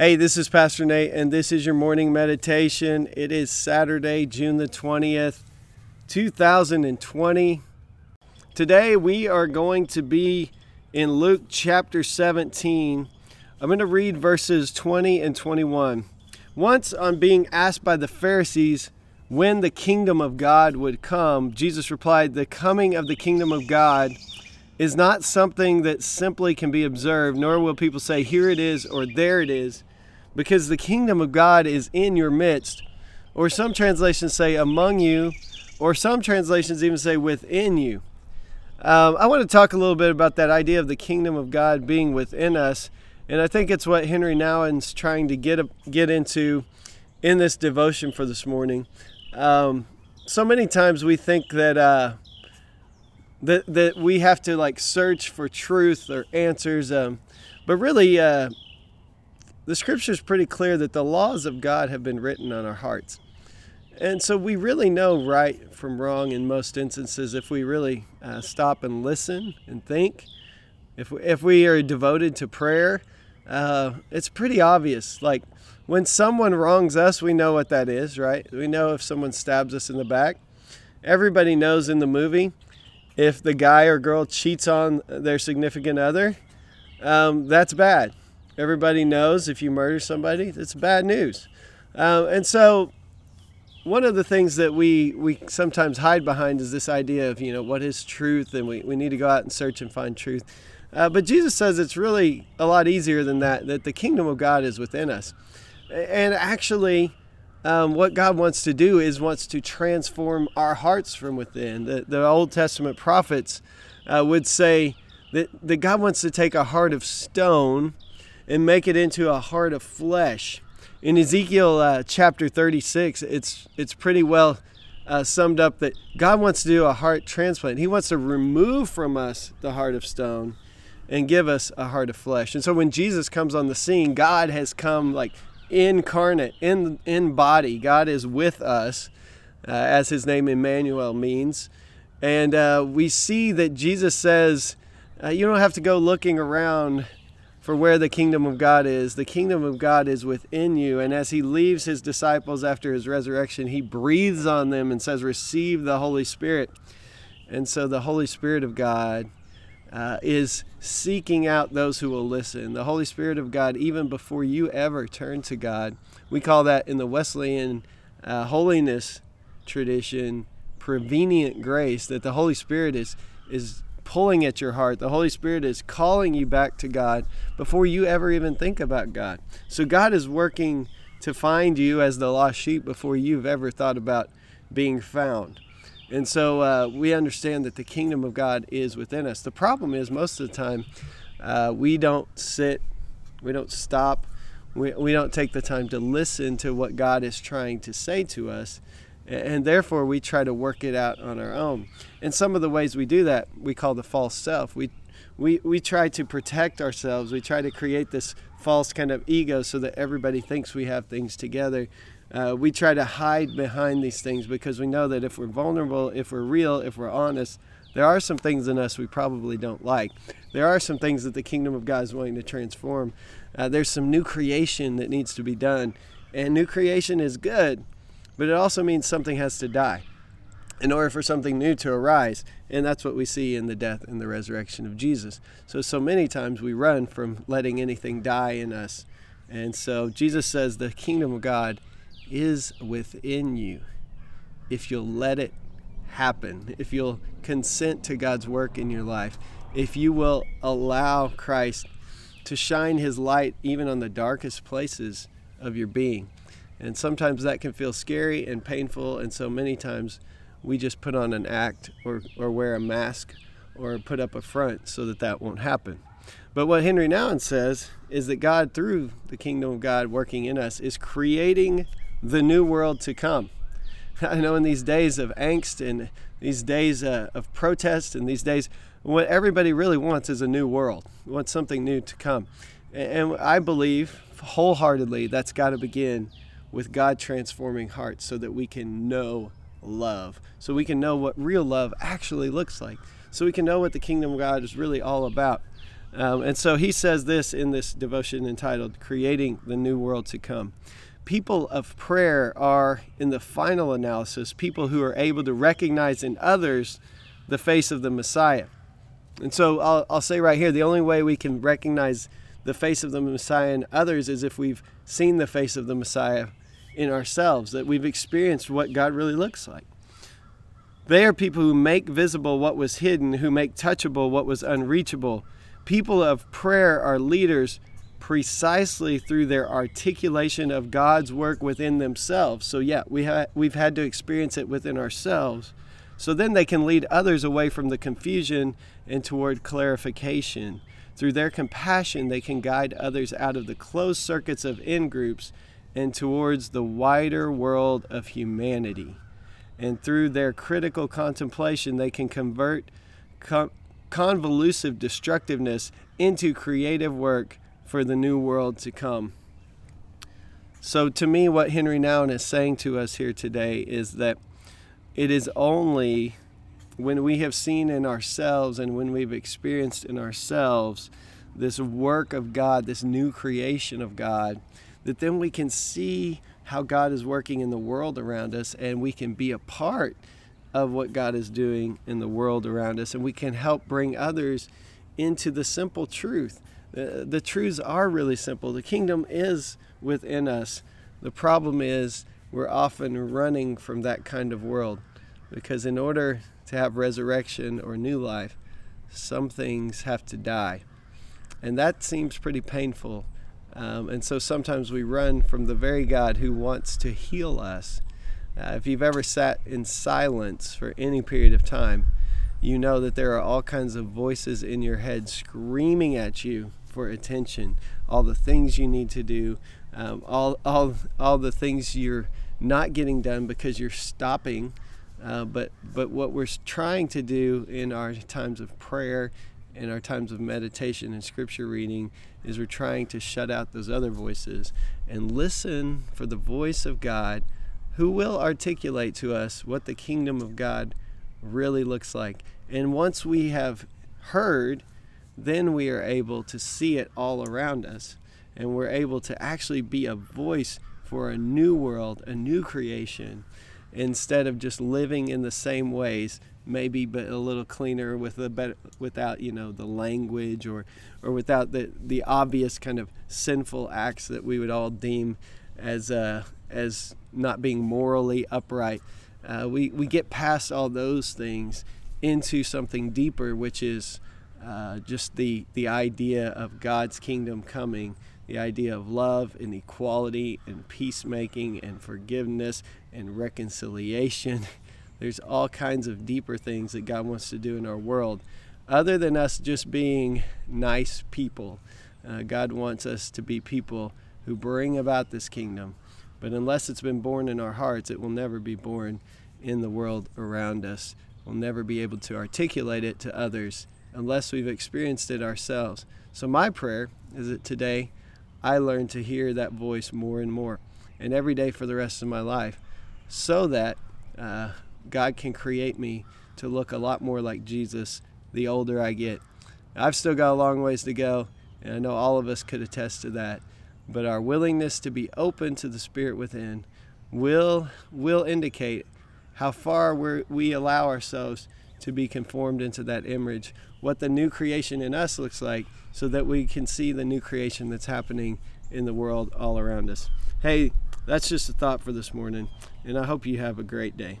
Hey, this is Pastor Nate, and this is your morning meditation. It is Saturday, June the 20th, 2020. Today we are going to be in Luke chapter 17. I'm going to read verses 20 and 21. Once, on being asked by the Pharisees when the kingdom of God would come, Jesus replied, The coming of the kingdom of God is not something that simply can be observed, nor will people say, Here it is or there it is because the kingdom of God is in your midst. Or some translations say among you, or some translations even say within you. Um, I want to talk a little bit about that idea of the kingdom of God being within us. And I think it's what Henry Nouwen's trying to get, get into in this devotion for this morning. Um, so many times we think that, uh, that, that we have to like search for truth or answers. Um, but really, uh, the scripture is pretty clear that the laws of God have been written on our hearts. And so we really know right from wrong in most instances if we really uh, stop and listen and think. If we, if we are devoted to prayer, uh, it's pretty obvious. Like when someone wrongs us, we know what that is, right? We know if someone stabs us in the back. Everybody knows in the movie if the guy or girl cheats on their significant other, um, that's bad everybody knows if you murder somebody, it's bad news. Uh, and so, one of the things that we, we sometimes hide behind is this idea of, you know, what is truth? And we, we need to go out and search and find truth. Uh, but Jesus says it's really a lot easier than that, that the kingdom of God is within us. And actually, um, what God wants to do is wants to transform our hearts from within. The, the Old Testament prophets uh, would say that, that God wants to take a heart of stone and make it into a heart of flesh. In Ezekiel uh, chapter 36, it's it's pretty well uh, summed up that God wants to do a heart transplant. He wants to remove from us the heart of stone and give us a heart of flesh. And so when Jesus comes on the scene, God has come like incarnate in in body. God is with us, uh, as His name Emmanuel means, and uh, we see that Jesus says, uh, "You don't have to go looking around." For where the kingdom of God is. The kingdom of God is within you. And as he leaves his disciples after his resurrection, he breathes on them and says, Receive the Holy Spirit. And so the Holy Spirit of God uh, is seeking out those who will listen. The Holy Spirit of God, even before you ever turn to God, we call that in the Wesleyan uh, holiness tradition prevenient grace, that the Holy Spirit is, is pulling at your heart. The Holy Spirit is calling you back to God before you ever even think about God. So God is working to find you as the lost sheep before you've ever thought about being found. And so uh, we understand that the kingdom of God is within us. The problem is, most of the time, uh, we don't sit, we don't stop, we, we don't take the time to listen to what God is trying to say to us and therefore we try to work it out on our own. And some of the ways we do that we call the false self. We we we try to protect ourselves. We try to create this false kind of ego so that everybody thinks we have things together. Uh, we try to hide behind these things because we know that if we're vulnerable, if we're real, if we're honest, there are some things in us we probably don't like. There are some things that the kingdom of God is wanting to transform. Uh, there's some new creation that needs to be done. And new creation is good, but it also means something has to die in order for something new to arise. And that's what we see in the death and the resurrection of Jesus. So, so many times we run from letting anything die in us. And so Jesus says the kingdom of God is within you if you'll let it happen, if you'll consent to God's work in your life, if you will allow Christ to shine his light even on the darkest places of your being. And sometimes that can feel scary and painful. And so many times we just put on an act or, or wear a mask or put up a front so that that won't happen. But what Henry Nouwen says is that God, through the kingdom of God working in us, is creating the new world to come. I know in these days of angst and these days uh, of protest and these days, what everybody really wants is a new world. wants something new to come. And I believe wholeheartedly that's got to begin with God transforming hearts so that we can know love, so we can know what real love actually looks like, so we can know what the kingdom of God is really all about. Um, and so he says this in this devotion entitled Creating the New World to Come. People of prayer are, in the final analysis, people who are able to recognize in others the face of the Messiah. And so I'll, I'll say right here the only way we can recognize the face of the Messiah in others is if we've seen the face of the Messiah in ourselves, that we've experienced what God really looks like. They are people who make visible what was hidden, who make touchable what was unreachable. People of prayer are leaders precisely through their articulation of God's work within themselves. So yeah, we ha- we've had to experience it within ourselves. So then they can lead others away from the confusion and toward clarification. Through their compassion, they can guide others out of the closed circuits of in groups and towards the wider world of humanity. And through their critical contemplation, they can convert con- convolutive destructiveness into creative work for the new world to come. So, to me, what Henry Nouwen is saying to us here today is that it is only when we have seen in ourselves and when we've experienced in ourselves this work of God, this new creation of God, that then we can see how God is working in the world around us and we can be a part of what God is doing in the world around us and we can help bring others into the simple truth. The, the truths are really simple. The kingdom is within us. The problem is we're often running from that kind of world because in order to have resurrection or new life, some things have to die. And that seems pretty painful. Um, and so sometimes we run from the very God who wants to heal us. Uh, if you've ever sat in silence for any period of time, you know that there are all kinds of voices in your head screaming at you for attention, all the things you need to do, um, all, all, all the things you're not getting done because you're stopping uh, but but what we're trying to do in our times of prayer, in our times of meditation and scripture reading, is we're trying to shut out those other voices and listen for the voice of God, who will articulate to us what the kingdom of God really looks like. And once we have heard, then we are able to see it all around us, and we're able to actually be a voice for a new world, a new creation instead of just living in the same ways maybe but a little cleaner with a better without you know the language or or without the the obvious kind of sinful acts that we would all deem as uh, as not being morally upright uh, we we get past all those things into something deeper which is uh, just the the idea of God's kingdom coming the idea of love and equality and peacemaking and forgiveness and reconciliation. There's all kinds of deeper things that God wants to do in our world. Other than us just being nice people, uh, God wants us to be people who bring about this kingdom. But unless it's been born in our hearts, it will never be born in the world around us. We'll never be able to articulate it to others unless we've experienced it ourselves. So, my prayer is that today I learn to hear that voice more and more, and every day for the rest of my life, so that uh, God can create me to look a lot more like Jesus the older I get. I've still got a long ways to go, and I know all of us could attest to that. But our willingness to be open to the Spirit within will will indicate how far we we allow ourselves to be conformed into that image, what the new creation in us looks like, so that we can see the new creation that's happening in the world all around us. Hey, that's just a thought for this morning, and I hope you have a great day.